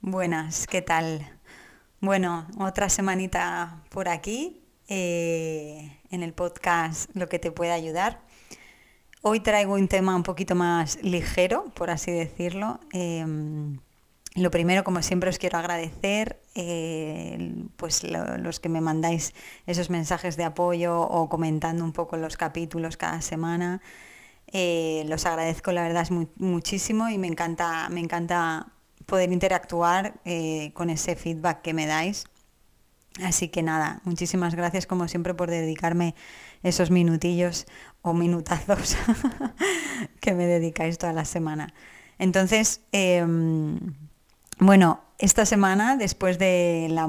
Buenas, ¿qué tal? Bueno, otra semanita por aquí eh, en el podcast Lo que te puede ayudar. Hoy traigo un tema un poquito más ligero, por así decirlo. Em, lo primero, como siempre, os quiero agradecer eh, pues los que me mandáis esos mensajes de apoyo o comentando un poco los capítulos cada semana. Eh, los agradezco, la verdad, es muchísimo y me encanta, me encanta poder interactuar eh, con ese feedback que me dais. Así que nada, muchísimas gracias como siempre por dedicarme esos minutillos o minutazos que me dedicáis toda la semana. Entonces, em, bueno, esta semana, después de la,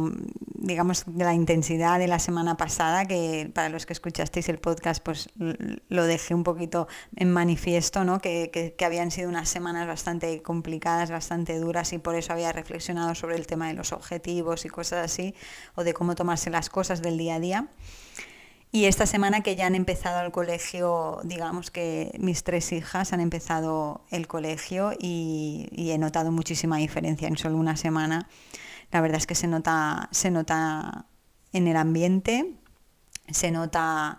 digamos, de la intensidad de la semana pasada, que para los que escuchasteis el podcast, pues lo dejé un poquito en manifiesto, ¿no? Que, que, habían sido unas semanas bastante complicadas, bastante duras, y por eso había reflexionado sobre el tema de los objetivos y cosas así, o de cómo tomarse las cosas del día a día. Y esta semana que ya han empezado el colegio, digamos que mis tres hijas han empezado el colegio y, he notado muchísima diferencia en solo una semana. La verdad es que se nota, se nota en el ambiente, se nota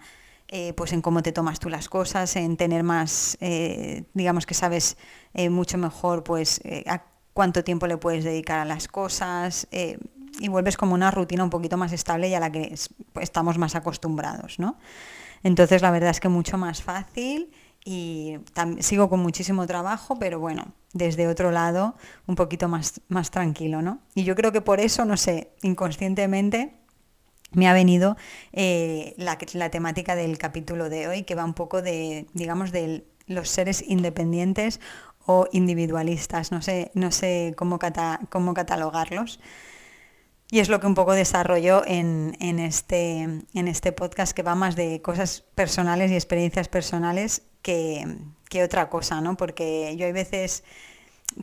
eh, pues en cómo te tomas tú las cosas, en tener más, eh, digamos que sabes eh, mucho mejor pues a cuánto tiempo le puedes dedicar a las cosas y vuelves como una rutina un poquito más estable y a la que estamos más acostumbrados, ¿no? Entonces la verdad es que mucho más fácil y sigo con muchísimo trabajo, pero bueno, desde otro lado un poquito más, más tranquilo, ¿no? Y yo creo que por eso, no sé, inconscientemente me ha venido eh, la, la, temática del capítulo de hoy, que va un poco de, digamos, de los seres independientes o individualistas, no sé, no sé cómo, cómo catalogarlos. Y es lo que un poco desarrollo en, este, en este podcast que va más de cosas personales y experiencias personales que, que otra cosa, ¿no? Porque yo hay veces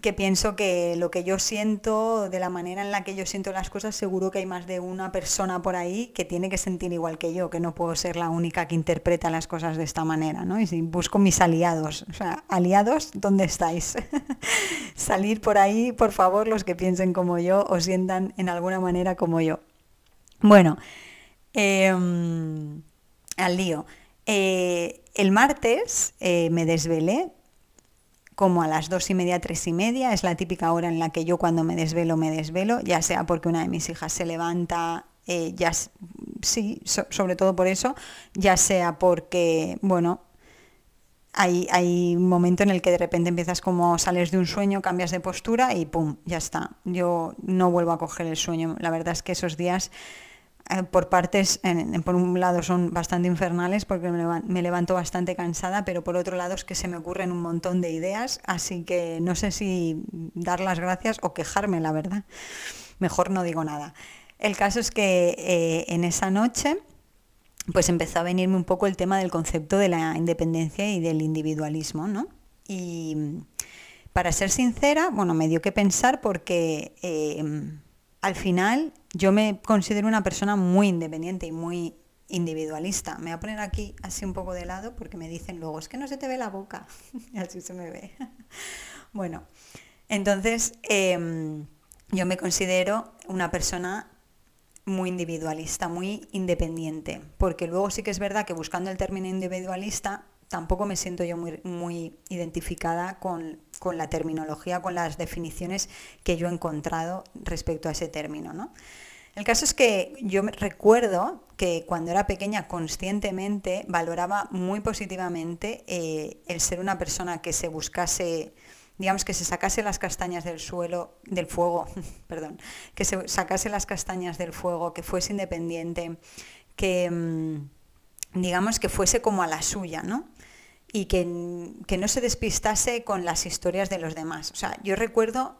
que pienso que lo que yo siento, de la manera en la que yo siento las cosas, seguro que hay más de una persona por ahí que tiene que sentir igual que yo, que no puedo ser la única que interpreta las cosas de esta manera, ¿no? Y si busco mis aliados, o sea, aliados, ¿dónde estáis? Salir por ahí, por favor, los que piensen como yo o sientan en alguna manera como yo. Bueno, em, al lío. Eh, el martes eh, me desvelé como a las dos y media, tres y media, es la típica hora en la que yo cuando me desvelo me desvelo, ya sea porque una de mis hijas se levanta, eh, ya sí, sobre todo por eso, ya sea porque, bueno, hay, hay, un momento en el que de repente empiezas como sales de un sueño, cambias de postura y pum, ya está. Yo no vuelvo a coger el sueño. La verdad es que esos días eh, por partes, por un lado son bastante infernales porque me, levanto bastante cansada, pero por otro lado es que se me ocurren un montón de ideas, así que no sé si dar las gracias o quejarme, la verdad. Mejor no digo nada. El caso es que eh, en esa noche pues empezó a venirme un poco el tema del concepto de la independencia y del individualismo, ¿no? Y para ser sincera, bueno, me dio que pensar porque eh, al final yo me considero una persona muy independiente y muy individualista. Me voy a poner aquí así un poco de lado porque me dicen luego, es que no se te ve la boca. así se me ve. bueno, entonces em, yo me considero una persona muy individualista, muy independiente, porque luego sí que es verdad que buscando el término individualista tampoco me siento yo muy, muy identificada con, la terminología, con las definiciones que yo he encontrado respecto a ese término. ¿no? El caso es que yo recuerdo que cuando era pequeña conscientemente valoraba muy positivamente eh, el ser una persona que se buscase, digamos que se sacase las castañas del suelo, del fuego, perdón, que se sacase las castañas del fuego, que fuese independiente, que mm, digamos que fuese como a la suya, ¿no? Y que, no se despistase con las historias de los demás. O sea, yo recuerdo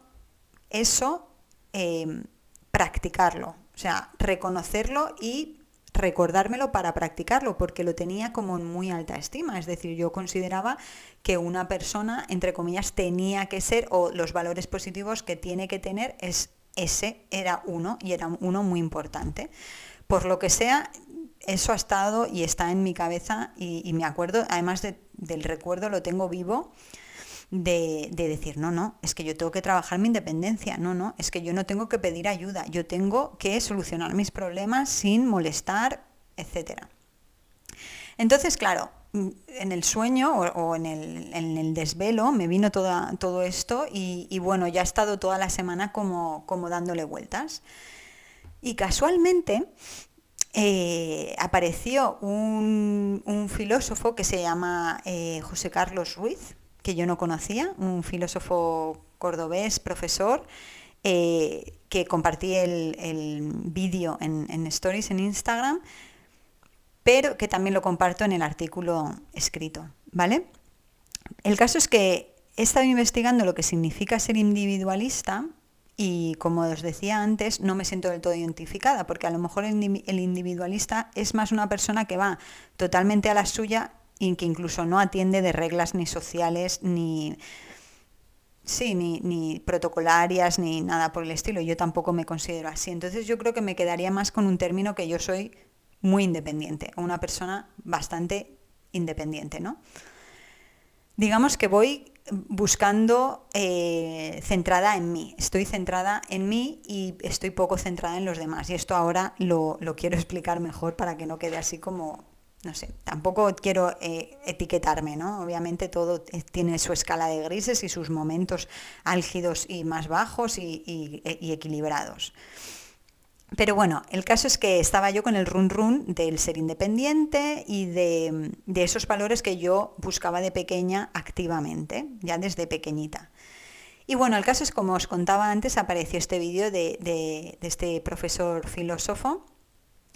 eso, em, practicarlo, o sea, reconocerlo y recordármelo para practicarlo, porque lo tenía como en muy alta estima. Es decir, yo consideraba que una persona, entre comillas, tenía que ser, o los valores positivos que tiene que tener, es ese era uno, y era uno muy importante. Por lo que sea, eso ha estado y está en mi cabeza y, me acuerdo, además del recuerdo lo tengo vivo. De, de, decir, no, no, es que yo tengo que trabajar mi independencia, no, no, es que yo no tengo que pedir ayuda, yo tengo que solucionar mis problemas sin molestar, etc. Entonces, claro, en el sueño o, en, el, desvelo me vino todo esto y, bueno, ya he estado toda la semana como, como dándole vueltas. Y casualmente eh, apareció un, filósofo que se llama eh, José Carlos Ruiz, que yo no conocía, un filósofo cordobés, profesor, eh, que compartí el, vídeo en, en Stories en Instagram pero que también lo comparto en el artículo escrito, ¿vale? El caso es que he estado investigando lo que significa ser individualista y como os decía antes, no me siento del todo identificada, porque a lo mejor el individualista es más una persona que va totalmente a la suya y que incluso no atiende de reglas ni sociales ni, sí, ni, ni, protocolarias ni nada por el estilo. Yo tampoco me considero así. Entonces yo creo que me quedaría más con un término que yo soy muy independiente, una persona bastante independiente, ¿no? Digamos que voy buscando eh, centrada en mí, estoy centrada en mí y estoy poco centrada en los demás. Y esto ahora lo, quiero explicar mejor para que no quede así como, no sé, tampoco quiero eh, etiquetarme, ¿no? Obviamente todo tiene su escala de grises y sus momentos álgidos y más bajos y equilibrados. Pero bueno, el caso es que estaba yo con el run run del ser independiente y de, esos valores que yo buscaba de pequeña activamente, ya desde pequeñita. Y bueno, el caso es como os contaba antes, apareció este vídeo de, este profesor filósofo,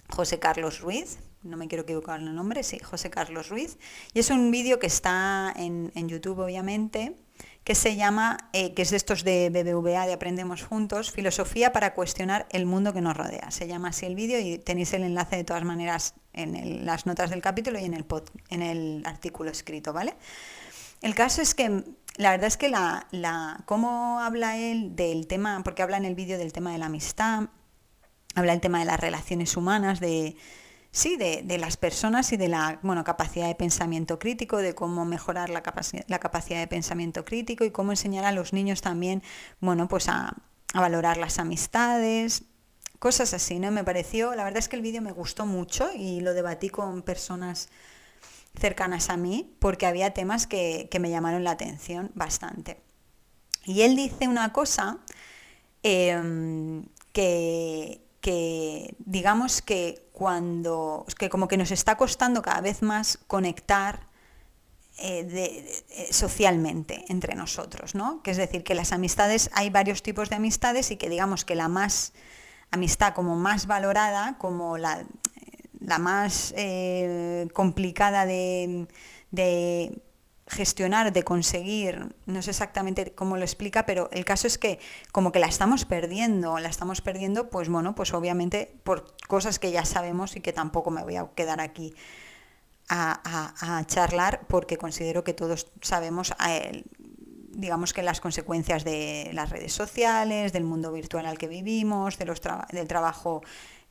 José Carlos Ruiz, no me quiero equivocar en el nombre, sí, José Carlos Ruiz, y es un vídeo que está en, en YouTube obviamente, que se llama, eh, que es de estos de BBVA, de Aprendemos Juntos, Filosofía para cuestionar el mundo que nos rodea. Se llama así el vídeo y tenéis el enlace de todas maneras en las notas del capítulo y en el, en el artículo escrito, ¿vale? El caso es que la verdad es que la, la, cómo habla él del tema, porque habla en el vídeo del tema de la amistad, habla del tema de las relaciones humanas, de sí, de, las personas y de la bueno, capacidad de pensamiento crítico, de cómo mejorar la, la, capacidad de pensamiento crítico y cómo enseñar a los niños también bueno, pues a, valorar las amistades, cosas así, ¿no? Me pareció, la verdad es que el vídeo me gustó mucho y lo debatí con personas cercanas a mí porque había temas que, me llamaron la atención bastante. Y él dice una cosa em, que, que digamos que cuando, que como que nos está costando cada vez más conectar eh, eh, socialmente entre nosotros, ¿no? Que es decir, que las amistades, hay varios tipos de amistades y que digamos que la más amistad como más valorada, como la, la más eh, complicada de gestionar, de conseguir, no sé exactamente cómo lo explica, pero el caso es que como que la estamos perdiendo, la estamos perdiendo, pues bueno, pues obviamente por cosas que ya sabemos y que tampoco me voy a quedar aquí a, charlar porque considero que todos sabemos, digamos que las consecuencias de las redes sociales, del mundo virtual al que vivimos, de los del trabajo,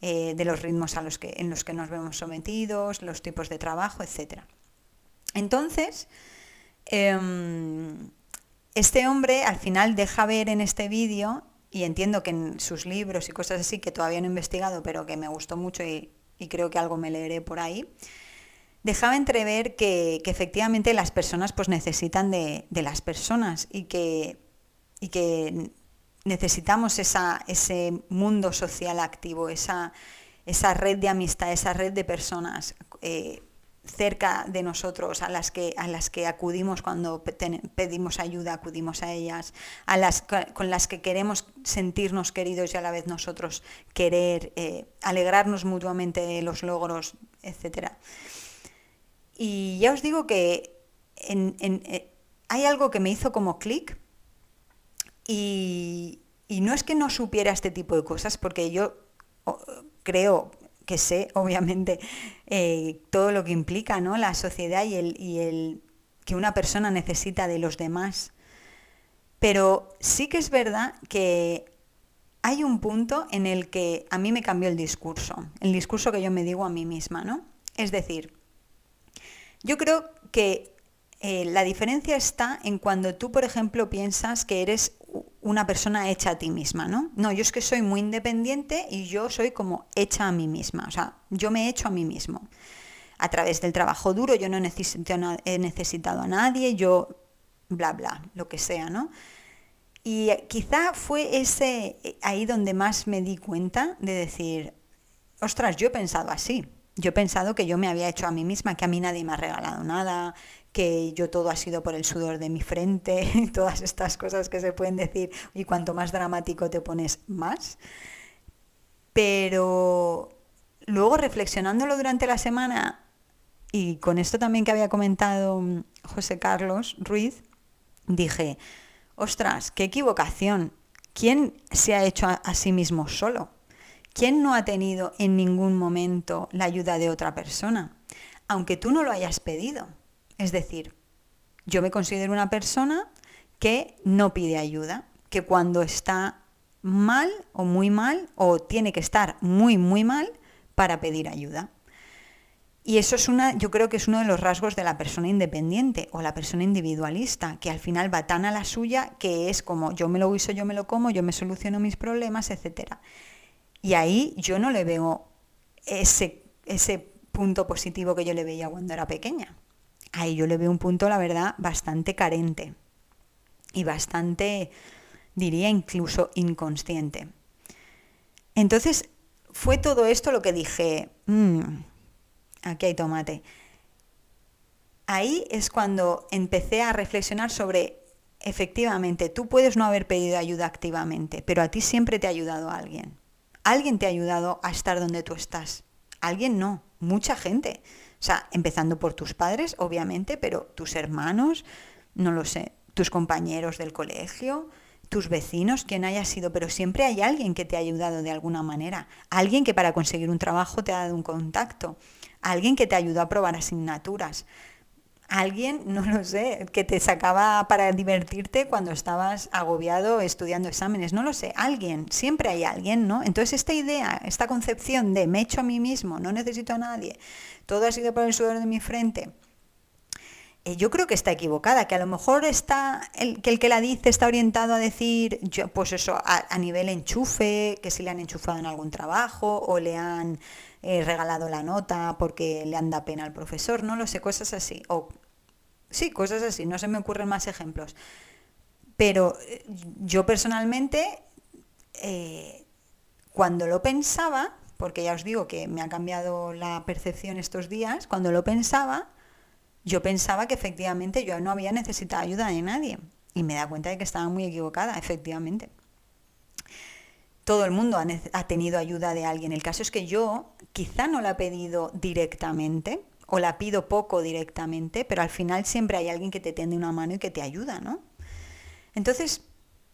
eh, de los ritmos a los que, en los que nos vemos sometidos, los tipos de trabajo, etc. Entonces, Em, este hombre al final deja ver en este vídeo, y entiendo que en sus libros y cosas así, que todavía no he investigado, pero que me gustó mucho y, creo que algo me leeré por ahí, dejaba entrever que, efectivamente las personas pues necesitan de, las personas y que, y que necesitamos esa, ese mundo social activo, esa, esa red de amistad, esa red de personas. Eh, cerca de nosotros, a las que, a las que acudimos cuando pedimos ayuda, acudimos a ellas, a las con las que queremos sentirnos queridos y a la vez nosotros querer, eh, alegrarnos mutuamente de los logros, etc. Y ya os digo que eh, hay algo que me hizo como clic y, y no es que no supiera este tipo de cosas, porque yo creo que sé, obviamente, eh, todo lo que implica ¿no? la sociedad y el, y el que una persona necesita de los demás. Pero sí que es verdad que hay un punto en el que a mí me cambió el discurso, el discurso que yo me digo a mí misma, ¿no? Es decir, yo creo que eh, la diferencia está en cuando tú, por ejemplo, piensas que eres una persona hecha a ti misma, ¿no? No, yo es que soy muy independiente y yo soy como hecha a mí misma, o sea, yo me he hecho a mí mismo. A través del trabajo duro, yo no he necesitado a nadie, yo bla, bla, lo que sea, ¿no? Y quizá fue ese ahí donde más me di cuenta de decir, ostras, yo he pensado así. Yo he pensado que yo me había hecho a mí misma, que a mí nadie me ha regalado nada, que yo todo ha sido por el sudor de mi frente, todas estas cosas que se pueden decir, y cuanto más dramático te pones, más. Pero luego reflexionándolo durante la semana, y con esto también que había comentado José Carlos Ruiz, dije, ostras, qué equivocación. ¿Quién se ha hecho a, sí mismo solo? ¿Quién no ha tenido en ningún momento la ayuda de otra persona? Aunque tú no lo hayas pedido. Es decir, yo me considero una persona que no pide ayuda, que cuando está mal o muy mal o tiene que estar muy, muy mal para pedir ayuda. Y eso es una, yo creo que es uno de los rasgos de la persona independiente o la persona individualista, que al final va tan a la suya que es como yo me lo guiso, yo me lo como, yo me soluciono mis problemas, etc. Y ahí yo no le veo ese, ese punto positivo que yo le veía cuando era pequeña. Ahí yo le veo un punto, la verdad, bastante carente y bastante, diría, incluso inconsciente. Entonces, fue todo esto lo que dije, mm, aquí hay tomate. Ahí es cuando empecé a reflexionar sobre, efectivamente, tú puedes no haber pedido ayuda activamente, pero a ti siempre te ha ayudado alguien. Alguien te ha ayudado a estar donde tú estás. Alguien no, mucha gente. O sea, empezando por tus padres, obviamente, pero tus hermanos, no lo sé, tus compañeros del colegio, tus vecinos, quien haya sido, pero siempre hay alguien que te ha ayudado de alguna manera. Alguien que para conseguir un trabajo te ha dado un contacto alguien que te ayudó a probar asignaturas, alguien, no lo sé, que te sacaba para divertirte cuando estabas agobiado estudiando exámenes, no lo sé, alguien, siempre hay alguien, ¿no? Entonces esta idea, esta concepción de me echo a mí mismo, no necesito a nadie, todo ha sido por el sudor de mi frente, eh, yo creo que está equivocada, que a lo mejor está el que el que la dice está orientado a decir, yo, pues eso, a, a nivel enchufe, que si le han enchufado en algún trabajo o le han He regalado la nota porque le anda pena al profesor, no lo sé, cosas así. Sí, cosas así, no se me ocurren más ejemplos. Pero eh, yo personalmente, eh, cuando lo pensaba, porque ya os digo que me ha cambiado la percepción estos días, cuando lo pensaba, yo pensaba que efectivamente yo no había necesitado ayuda de nadie. Y me da cuenta de que estaba muy equivocada, efectivamente todo el mundo ha, tenido ayuda de alguien. El caso es que yo quizá no la he pedido directamente o la pido poco directamente, pero al final siempre hay alguien que te tiende una mano y que te ayuda, ¿no? Entonces,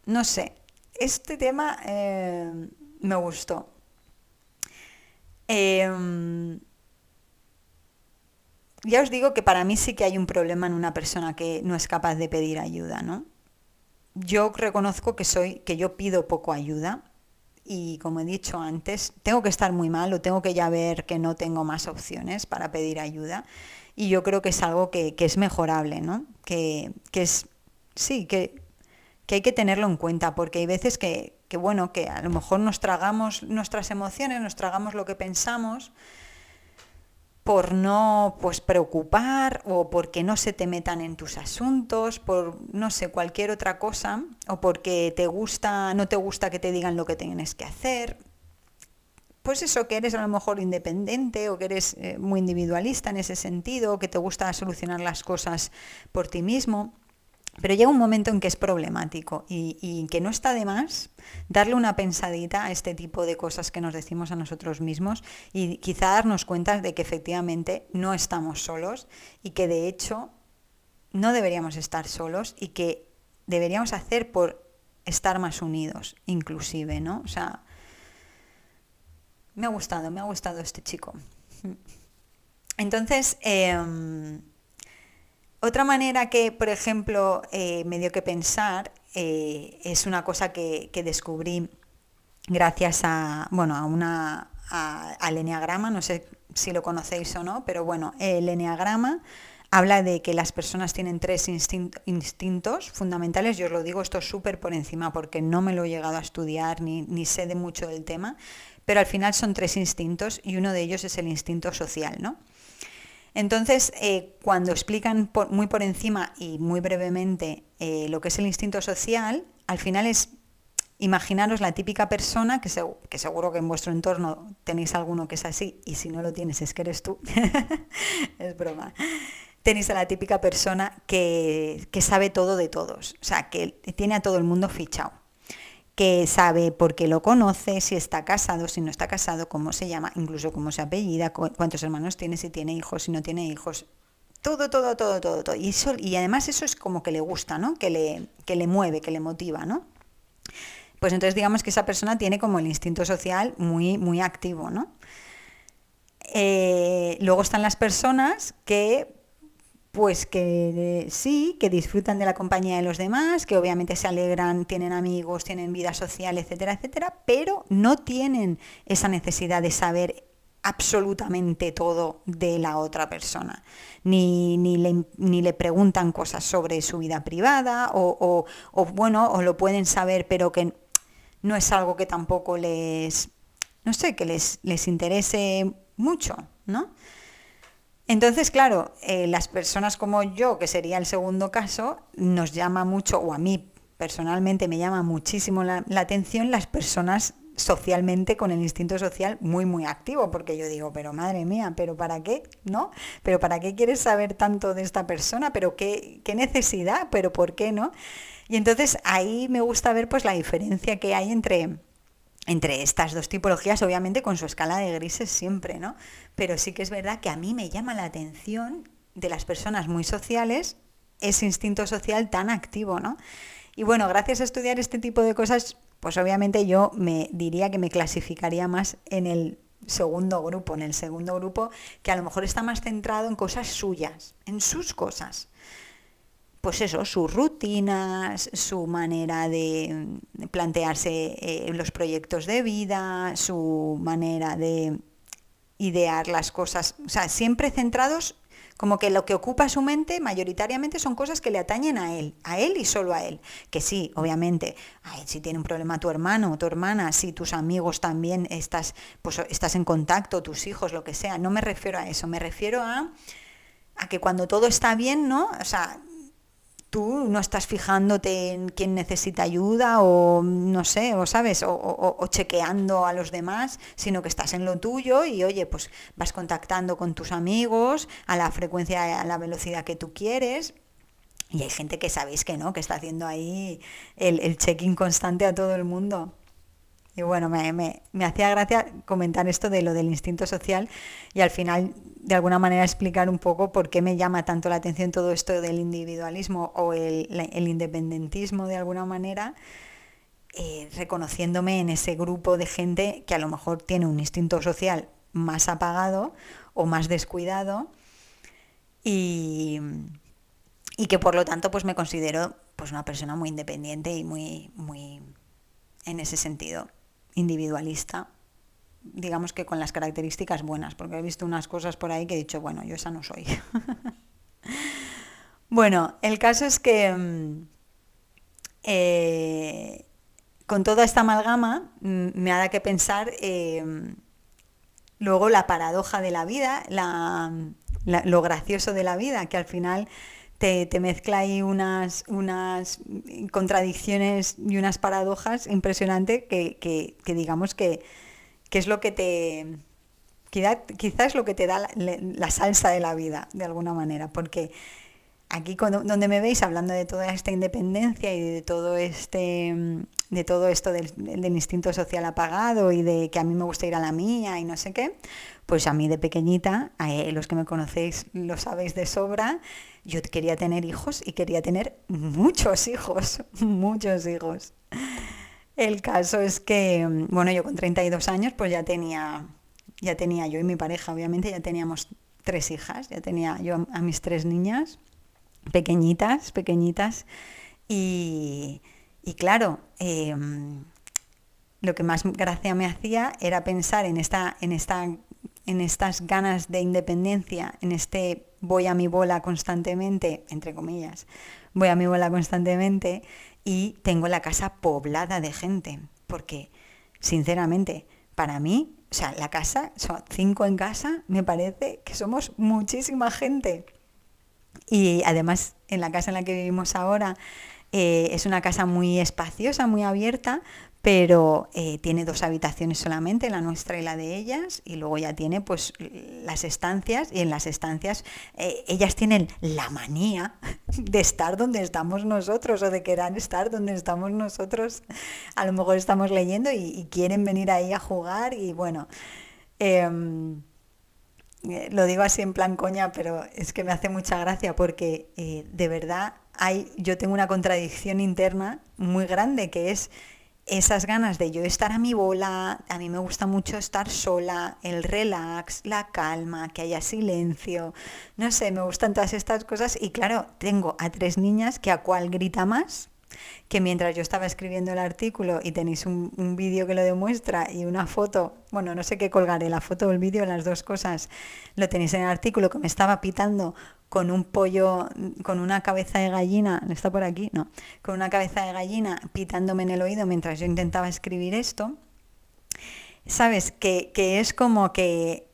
no sé, este tema eh, me gustó. Em, ya os digo que para mí sí que hay un problema en una persona que no es capaz de pedir ayuda, ¿no? Yo reconozco que soy, que yo pido poco ayuda, y como he dicho antes, tengo que estar muy mal o tengo que ya ver que no tengo más opciones para pedir ayuda. Y yo creo que es algo que, es mejorable, ¿no? Que, es, sí, que, hay que tenerlo en cuenta, porque hay veces que, que, bueno, que a lo mejor nos tragamos nuestras emociones, nos tragamos lo que pensamos, por no pues preocupar o porque no se te metan en tus asuntos, por no sé, cualquier otra cosa, o porque te gusta, no te gusta que te digan lo que tienes que hacer. Pues eso, que eres a lo mejor independiente o que eres eh, muy individualista en ese sentido, que te gusta solucionar las cosas por ti mismo. Pero llega un momento en que es problemático y, que no está de más darle una pensadita a este tipo de cosas que nos decimos a nosotros mismos y quizá darnos cuenta de que efectivamente no estamos solos y que de hecho no deberíamos estar solos y que deberíamos hacer por estar más unidos, inclusive, ¿no? O sea, me ha gustado, me ha gustado este chico. Entonces, em, otra manera que, por ejemplo, eh, me dio que pensar eh, es una cosa que, descubrí gracias a, bueno, a una, al enneagrama, no sé si lo conocéis o no, pero bueno, el enneagrama habla de que las personas tienen tres instintos fundamentales. Yo os lo digo esto súper por encima porque no me lo he llegado a estudiar ni, ni, sé de mucho del tema, pero al final son tres instintos y uno de ellos es el instinto social, ¿no? Entonces, eh, cuando explican muy por encima y muy brevemente eh, lo que es el instinto social, al final es imaginaros la típica persona, que, seguro que en vuestro entorno tenéis alguno que es así, y si no lo tienes es que eres tú, es broma. Tenéis a la típica persona que, que sabe todo de todos, o sea, que tiene a todo el mundo fichado que sabe por qué lo conoce, si está casado, si no está casado, cómo se llama, incluso cómo se apellida, cuántos hermanos tiene, si tiene hijos, si no tiene hijos. Todo, todo, todo, todo, todo. Y, eso, y además eso es como que le gusta, ¿no? Que le, que le mueve, que le motiva, ¿no? Pues entonces digamos que esa persona tiene como el instinto social muy, muy activo, ¿no? Eh, luego están las personas que pues que sí, que disfrutan de la compañía de los demás, que obviamente se alegran, tienen amigos, tienen vida social, etcétera, etcétera, pero no tienen esa necesidad de saber absolutamente todo de la otra persona. Ni, ni, le, preguntan cosas sobre su vida privada o, o, bueno, o lo pueden saber, pero que no es algo que tampoco les, no sé, que les, les interese mucho, ¿no? Entonces, claro, eh, las personas como yo, que sería el segundo caso, nos llama mucho, o a mí personalmente me llama muchísimo la, atención las personas socialmente con el instinto social muy muy activo porque yo digo pero madre mía pero para qué no pero para qué quieres saber tanto de esta persona pero qué, qué necesidad pero por qué no y entonces ahí me gusta ver pues la diferencia que hay entre entre estas dos tipologías, obviamente con su escala de grises siempre, ¿no? Pero sí que es verdad que a mí me llama la atención de las personas muy sociales ese instinto social tan activo, ¿no? Y bueno, gracias a estudiar este tipo de cosas, pues obviamente yo me diría que me clasificaría más en el segundo grupo, en el segundo grupo que a lo mejor está más centrado en cosas suyas, en sus cosas pues eso, sus rutinas, su manera de plantearse eh, los proyectos de vida, su manera de idear las cosas, o sea, siempre centrados como que lo que ocupa su mente mayoritariamente son cosas que le atañen a él, a él y solo a él. Que sí, obviamente, si tiene un problema tu hermano tu hermana, si tus amigos también estás, pues, estás en contacto, tus hijos, lo que sea, no me refiero a eso, me refiero a, a que cuando todo está bien, ¿no? O sea, tú no estás fijándote en quién necesita ayuda o no sé, o sabes, o, chequeando a los demás, sino que estás en lo tuyo y oye, pues vas contactando con tus amigos a la frecuencia, a la velocidad que tú quieres. Y hay gente que sabéis que no, que está haciendo ahí el, el check-in constante a todo el mundo. Y bueno, me, me, hacía gracia comentar esto de lo del instinto social y al final de alguna manera explicar un poco por qué me llama tanto la atención todo esto del individualismo o el, independentismo de alguna manera, eh, reconociéndome en ese grupo de gente que a lo mejor tiene un instinto social más apagado o más descuidado y, y que por lo tanto pues me considero pues una persona muy independiente y muy, muy en ese sentido individualista, digamos que con las características buenas, porque he visto unas cosas por ahí que he dicho, bueno, yo esa no soy. bueno, el caso es que mm, eh, con toda esta amalgama mm, me ha dado que pensar eh, luego la paradoja de la vida, lo gracioso de la vida, que al final te, mezcla ahí unas, unas contradicciones y unas paradojas impresionantes que, digamos que, es lo que te... Quizás lo que te da la, salsa de la vida, de alguna manera, porque aquí donde me veis hablando de toda esta independencia y de todo este de todo esto del, instinto social apagado y de que a mí me gusta ir a la mía y no sé qué, pues a mí de pequeñita, eh, los que me conocéis lo sabéis de sobra, yo quería tener hijos y quería tener muchos hijos, muchos hijos. El caso es que, bueno, yo con 32 años pues ya tenía, ya tenía yo y mi pareja, obviamente, ya teníamos tres hijas, ya tenía yo a mis tres niñas, pequeñitas, pequeñitas, y, y claro, em, lo que más gracia me hacía era pensar en, esta, en, esta, en estas ganas de independencia, en este voy a mi bola constantemente, entre comillas, voy a mi bola constantemente y tengo la casa poblada de gente, porque sinceramente, para mí, o sea, la casa, son cinco en casa, me parece que somos muchísima gente. Y además, en la casa en la que vivimos ahora, eh, es una casa muy espaciosa, muy abierta, pero eh, tiene dos habitaciones solamente, la nuestra y la de ellas, y luego ya tiene pues las estancias, y en las estancias eh, ellas tienen la manía de estar donde estamos nosotros, o de querer estar donde estamos nosotros. A lo mejor estamos leyendo y, quieren venir ahí a jugar, y bueno, em, eh, lo digo así en plan coña, pero es que me hace mucha gracia porque de verdad hay, yo tengo una contradicción interna muy grande que es esas ganas de yo estar a mi bola, a mí me gusta mucho estar sola, el relax, la calma, que haya silencio, no sé, me gustan todas estas cosas. Y claro, tengo a tres niñas que a cuál grita más, que mientras yo estaba escribiendo el artículo y tenéis un, vídeo que lo demuestra y una foto, bueno, no sé qué colgaré, la foto o el vídeo, las dos cosas, lo tenéis en el artículo que me estaba pitando con un pollo, con una cabeza de gallina, ¿está por aquí? No, con una cabeza de gallina pitándome en el oído mientras yo intentaba escribir esto, sabes que, que es como que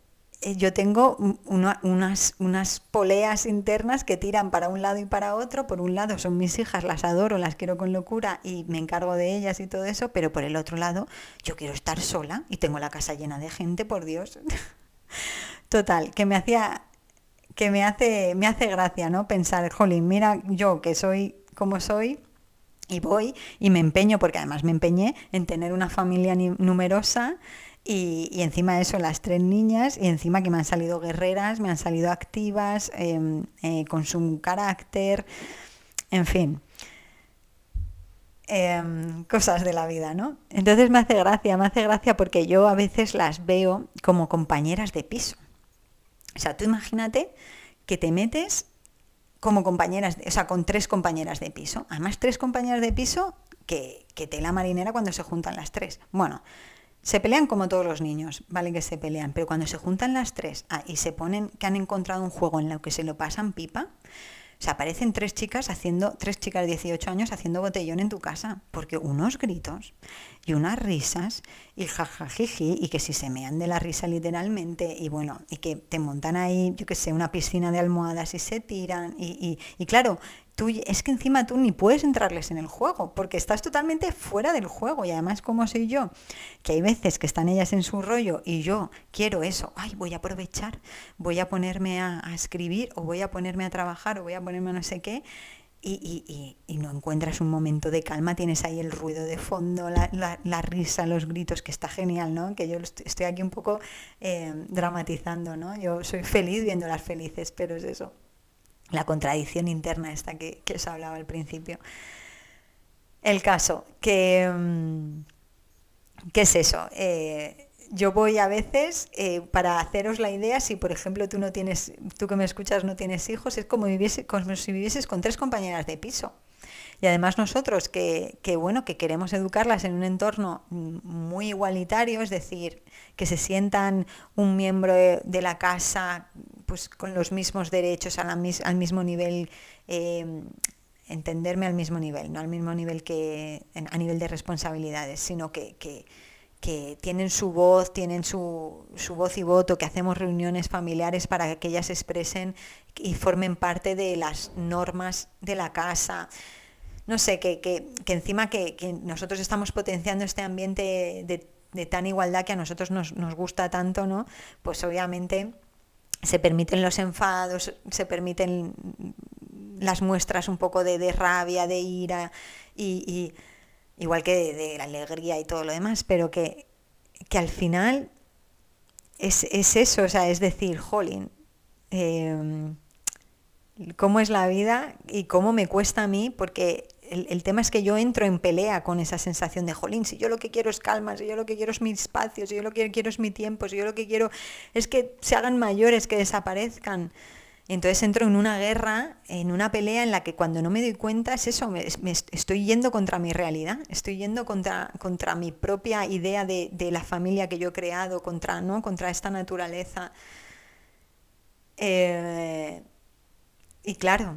eh, yo tengo unas, unas poleas internas que tiran para un lado y para otro. Por un lado son mis hijas, las adoro, las quiero con locura y me encargo de ellas y todo eso, pero por el otro lado yo quiero estar sola y tengo la casa llena de gente, por Dios. Total, que me hacía que me hace me hace gracia, ¿no? Pensar, jolín, mira yo que soy como soy y voy y me empeño porque además me empeñé en tener una familia numerosa y, encima de eso las tres niñas y encima que me han salido guerreras, me han salido activas, em, eh, con su carácter, en fin. Em, cosas de la vida, ¿no? Entonces me hace gracia, me hace gracia porque yo a veces las veo como compañeras de piso. O sea, tú imagínate que te metes como compañeras, o sea, con tres compañeras de piso. Además, tres compañeras de piso que, que tela marinera cuando se juntan las tres. Bueno, se pelean como todos los niños, vale que se pelean, pero cuando se juntan las tres ah, y se ponen que han encontrado un juego en el que se lo pasan pipa, o aparecen tres chicas haciendo, tres chicas de 18 años haciendo botellón en tu casa, porque unos gritos y unas risas y jajajiji y que si se mean de la risa literalmente y bueno, y que te montan ahí, yo que sé, una piscina de almohadas y se tiran y, y, claro, es que encima tú ni puedes entrarles en el juego, porque estás totalmente fuera del juego. Y además, como soy yo, que hay veces que están ellas en su rollo y yo quiero eso, ay, voy a aprovechar, voy a ponerme a, escribir, o voy a ponerme a trabajar, o voy a ponerme a no sé qué. Y, no encuentras un momento de calma, tienes ahí el ruido de fondo, la, risa, los gritos, que está genial, ¿no? Que yo estoy aquí un poco eh, dramatizando, ¿no? Yo soy feliz viéndolas felices, pero es eso la contradicción interna esta que, os hablaba al principio. El caso, que, mm, ¿qué es eso? Eh, yo voy a veces, eh, para haceros la idea, si por ejemplo tú no tienes, tú que me escuchas no tienes hijos, es como, como si vivieses con tres compañeras de piso. Y además nosotros que, que, bueno, que queremos educarlas en un entorno muy igualitario, es decir, que se sientan un miembro de la casa pues con los mismos derechos al, mismo nivel, em, entenderme al mismo nivel, no al mismo nivel que a nivel de responsabilidades, sino que, que, tienen su voz, tienen su, su, voz y voto, que hacemos reuniones familiares para que ellas expresen y formen parte de las normas de la casa. No sé, que, que, encima que, nosotros estamos potenciando este ambiente de, de, tan igualdad que a nosotros nos, nos gusta tanto, ¿no? Pues obviamente se permiten los enfados, se permiten las muestras un poco de, rabia, de ira, y, igual que de, la alegría y todo lo demás, pero que, que al final es, eso, o sea, es decir, jolín, em, cómo es la vida y cómo me cuesta a mí, porque el, tema es que yo entro en pelea con esa sensación de, jolín, si yo lo que quiero es calma, si yo lo que quiero es mi espacio, si yo lo que quiero es mi tiempo, si yo lo que quiero es que se hagan mayores, que desaparezcan. Entonces entro en una guerra, en una pelea en la que cuando no me doy cuenta es eso, me, estoy yendo contra mi realidad, estoy yendo contra, contra mi propia idea de, la familia que yo he creado, contra, ¿no? contra esta naturaleza. Eh, y claro,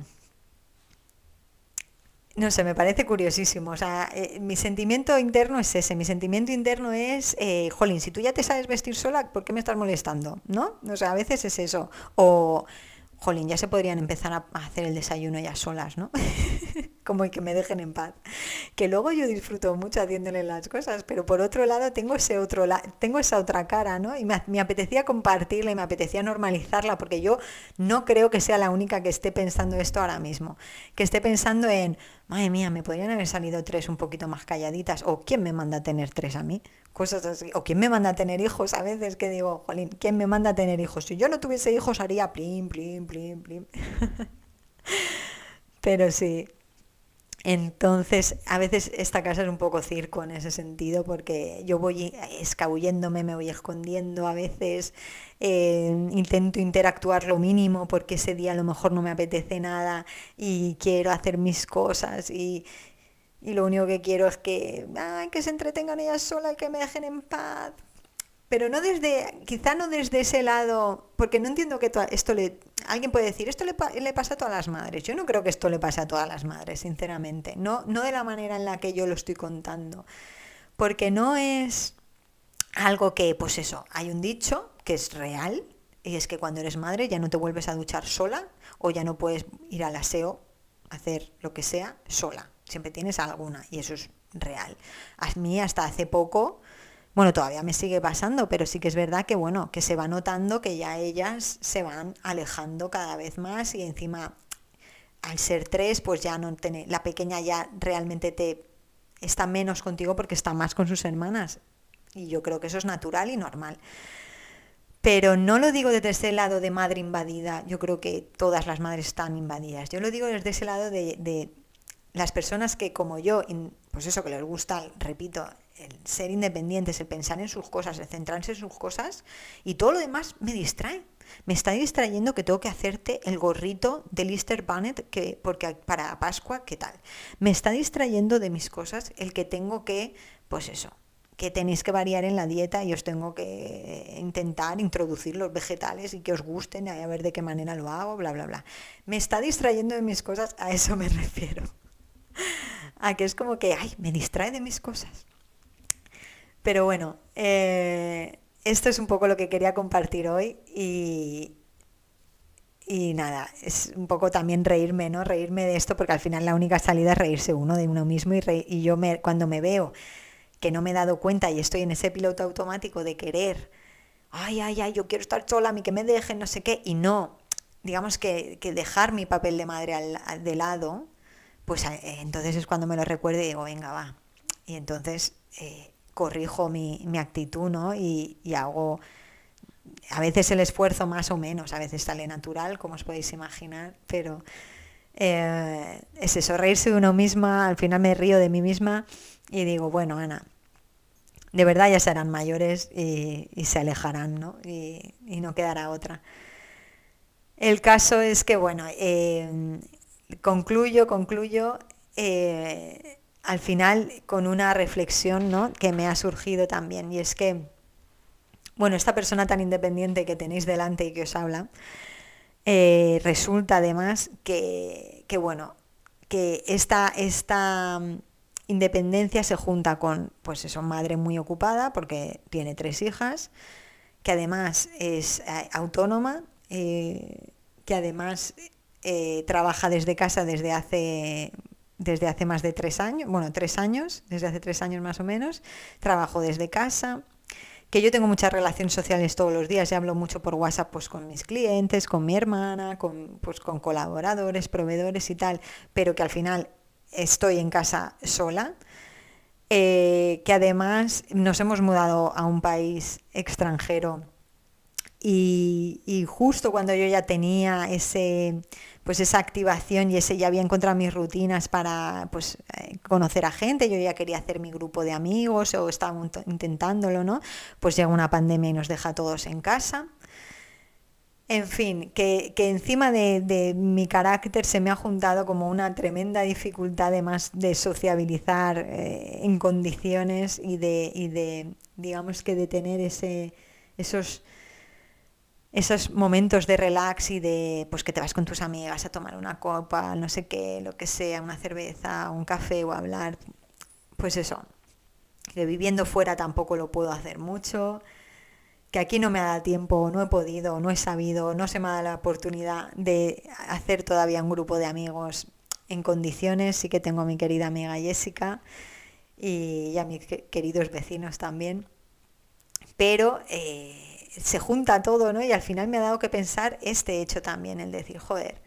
no sé, me parece curiosísimo. O sea, eh, mi sentimiento interno es ese. Mi sentimiento interno es, eh, jolín, si tú ya te sabes vestir sola, ¿por qué me estás molestando? ¿No? O sea, a veces es eso. O, jolín, ya se podrían empezar a hacer el desayuno ya solas, ¿no? Como que me dejen en paz. Que luego yo disfruto mucho haciéndole las cosas, pero por otro lado tengo ese otro tengo esa otra cara, ¿no? Y me, me, apetecía compartirla y me apetecía normalizarla, porque yo no creo que sea la única que esté pensando esto ahora mismo. Que esté pensando en, madre mía, me podrían haber salido tres un poquito más calladitas, o quién me manda a tener tres a mí, cosas así, o quién me manda a tener hijos, a veces que digo, jolín, ¿quién me manda a tener hijos? Si yo no tuviese hijos haría plim, plim, plim, plim. Pero sí, entonces, a veces esta casa es un poco circo en ese sentido, porque yo voy escabulléndome, me voy escondiendo, a veces eh, intento interactuar lo mínimo porque ese día a lo mejor no me apetece nada y quiero hacer mis cosas y, lo único que quiero es que, que se entretengan ellas solas y que me dejen en paz pero no desde, quizá no desde ese lado, porque no entiendo que esto le, alguien puede decir, esto le, pasa a todas las madres. Yo no creo que esto le pase a todas las madres, sinceramente. No, no de la manera en la que yo lo estoy contando. Porque no es algo que, pues eso, hay un dicho que es real, y es que cuando eres madre ya no te vuelves a duchar sola o ya no puedes ir al aseo, hacer lo que sea, sola. Siempre tienes alguna y eso es real. A mí hasta hace poco bueno, todavía me sigue pasando, pero sí que es verdad que bueno, que se va notando que ya ellas se van alejando cada vez más y encima al ser tres, pues ya no tiene, la pequeña ya realmente te está menos contigo porque está más con sus hermanas. Y yo creo que eso es natural y normal. Pero no lo digo desde ese lado de madre invadida, yo creo que todas las madres están invadidas. Yo lo digo desde ese lado de, de las personas que como yo, pues eso que les gusta, repito, el ser independientes, el pensar en sus cosas, el centrarse en sus cosas y todo lo demás me distrae. Me está distrayendo que tengo que hacerte el gorrito de Lister Bunnet que, porque para Pascua, ¿qué tal? Me está distrayendo de mis cosas el que tengo que, pues eso, que tenéis que variar en la dieta y os tengo que intentar introducir los vegetales y que os gusten, a ver de qué manera lo hago, bla, bla, bla. Me está distrayendo de mis cosas, a eso me refiero. A que es como que, ay, me distrae de mis cosas. Pero bueno, eh, esto es un poco lo que quería compartir hoy y, y nada, es un poco también reírme, ¿no? Reírme de esto porque al final la única salida es reírse uno de uno mismo y, y yo me, cuando me veo que no me he dado cuenta y estoy en ese piloto automático de querer, ay, ay, ay, yo quiero estar sola, a que me dejen, no sé qué, y no, digamos que, dejar mi papel de madre al, de lado, pues eh, entonces es cuando me lo recuerdo y digo, venga, va. Y entonces eh, corrijo mi, mi actitud, ¿no? Y, hago a veces el esfuerzo más o menos, a veces sale natural, como os podéis imaginar, pero eh, es eso, reírse de uno misma, al final me río de mí misma y digo, bueno, Ana, de verdad ya serán mayores y, se alejarán, ¿no? Y, no quedará otra. El caso es que, bueno, eh, concluyo, concluyo. Eh, al final con una reflexión ¿no? que me ha surgido también. Y es que, bueno, esta persona tan independiente que tenéis delante y que os habla, eh, resulta además que, bueno, que esta, esta mm, independencia se junta con, pues eso, madre muy ocupada porque tiene tres hijas, que además es eh, autónoma, eh, que además trabaja desde casa desde hace desde hace más de tres años, bueno, tres años, desde hace tres años más o menos, trabajo desde casa, que yo tengo muchas relaciones sociales todos los días y hablo mucho por WhatsApp pues, con mis clientes, con mi hermana, con, pues, con colaboradores, proveedores y tal, pero que al final estoy en casa sola, eh, que además nos hemos mudado a un país extranjero y, justo cuando yo ya tenía ese pues esa activación y ese ya había encontrado mis rutinas para pues eh, conocer a gente, yo ya quería hacer mi grupo de amigos o estaba intentándolo, ¿no? Pues llega una pandemia y nos deja a todos en casa. En fin, que, encima de, mi carácter se me ha juntado como una tremenda dificultad además de sociabilizar eh, en condiciones y de, y de, digamos que de tener ese, esos, esos momentos de relax y de pues que te vas con tus amigas a tomar una copa, no sé qué, lo que sea, una cerveza, un café o hablar. Pues eso, que viviendo fuera tampoco lo puedo hacer mucho que aquí no me ha dado tiempo, no he podido, no he sabido, no se me ha dado la oportunidad de hacer todavía un grupo de amigos en condiciones. Sí que tengo a mi querida amiga Jessica y a mis queridos vecinos también. Pero eh, se junta todo, ¿no? Y al final me ha dado que pensar este hecho también, el decir, joder,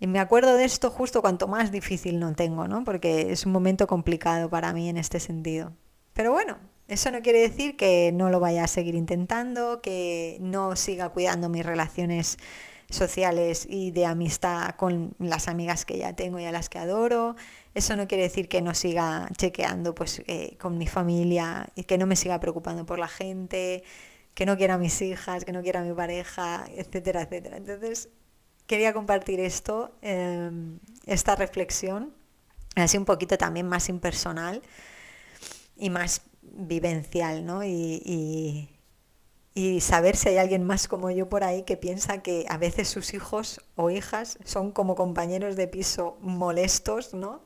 y me acuerdo de esto justo cuanto más difícil no tengo, ¿no? Porque es un momento complicado para mí en este sentido. Pero bueno, eso no quiere decir que no lo vaya a seguir intentando, que no siga cuidando mis relaciones sociales y de amistad con las amigas que ya tengo y a las que adoro. Eso no quiere decir que no siga chequeando pues, eh, con mi familia y que no me siga preocupando por la gente, que no quiera a mis hijas, que no quiera a mi pareja, etcétera, etcétera. Entonces, quería compartir esto, em, esta reflexión, así un poquito también más impersonal y más vivencial, ¿no? Y, y, saber si hay alguien más como yo por ahí que piensa que a veces sus hijos o hijas son como compañeros de piso molestos, ¿no?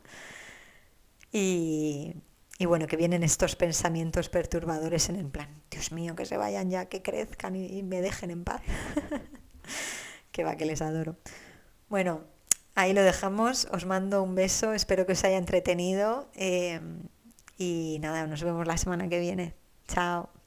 Y, y bueno, que vienen estos pensamientos perturbadores en el plan, Dios mío, que se vayan ya, que crezcan y, me dejen en paz. que va, que les adoro. Bueno, ahí lo dejamos, os mando un beso, espero que os haya entretenido. Eh, y nada, nos vemos la semana que viene. Chao.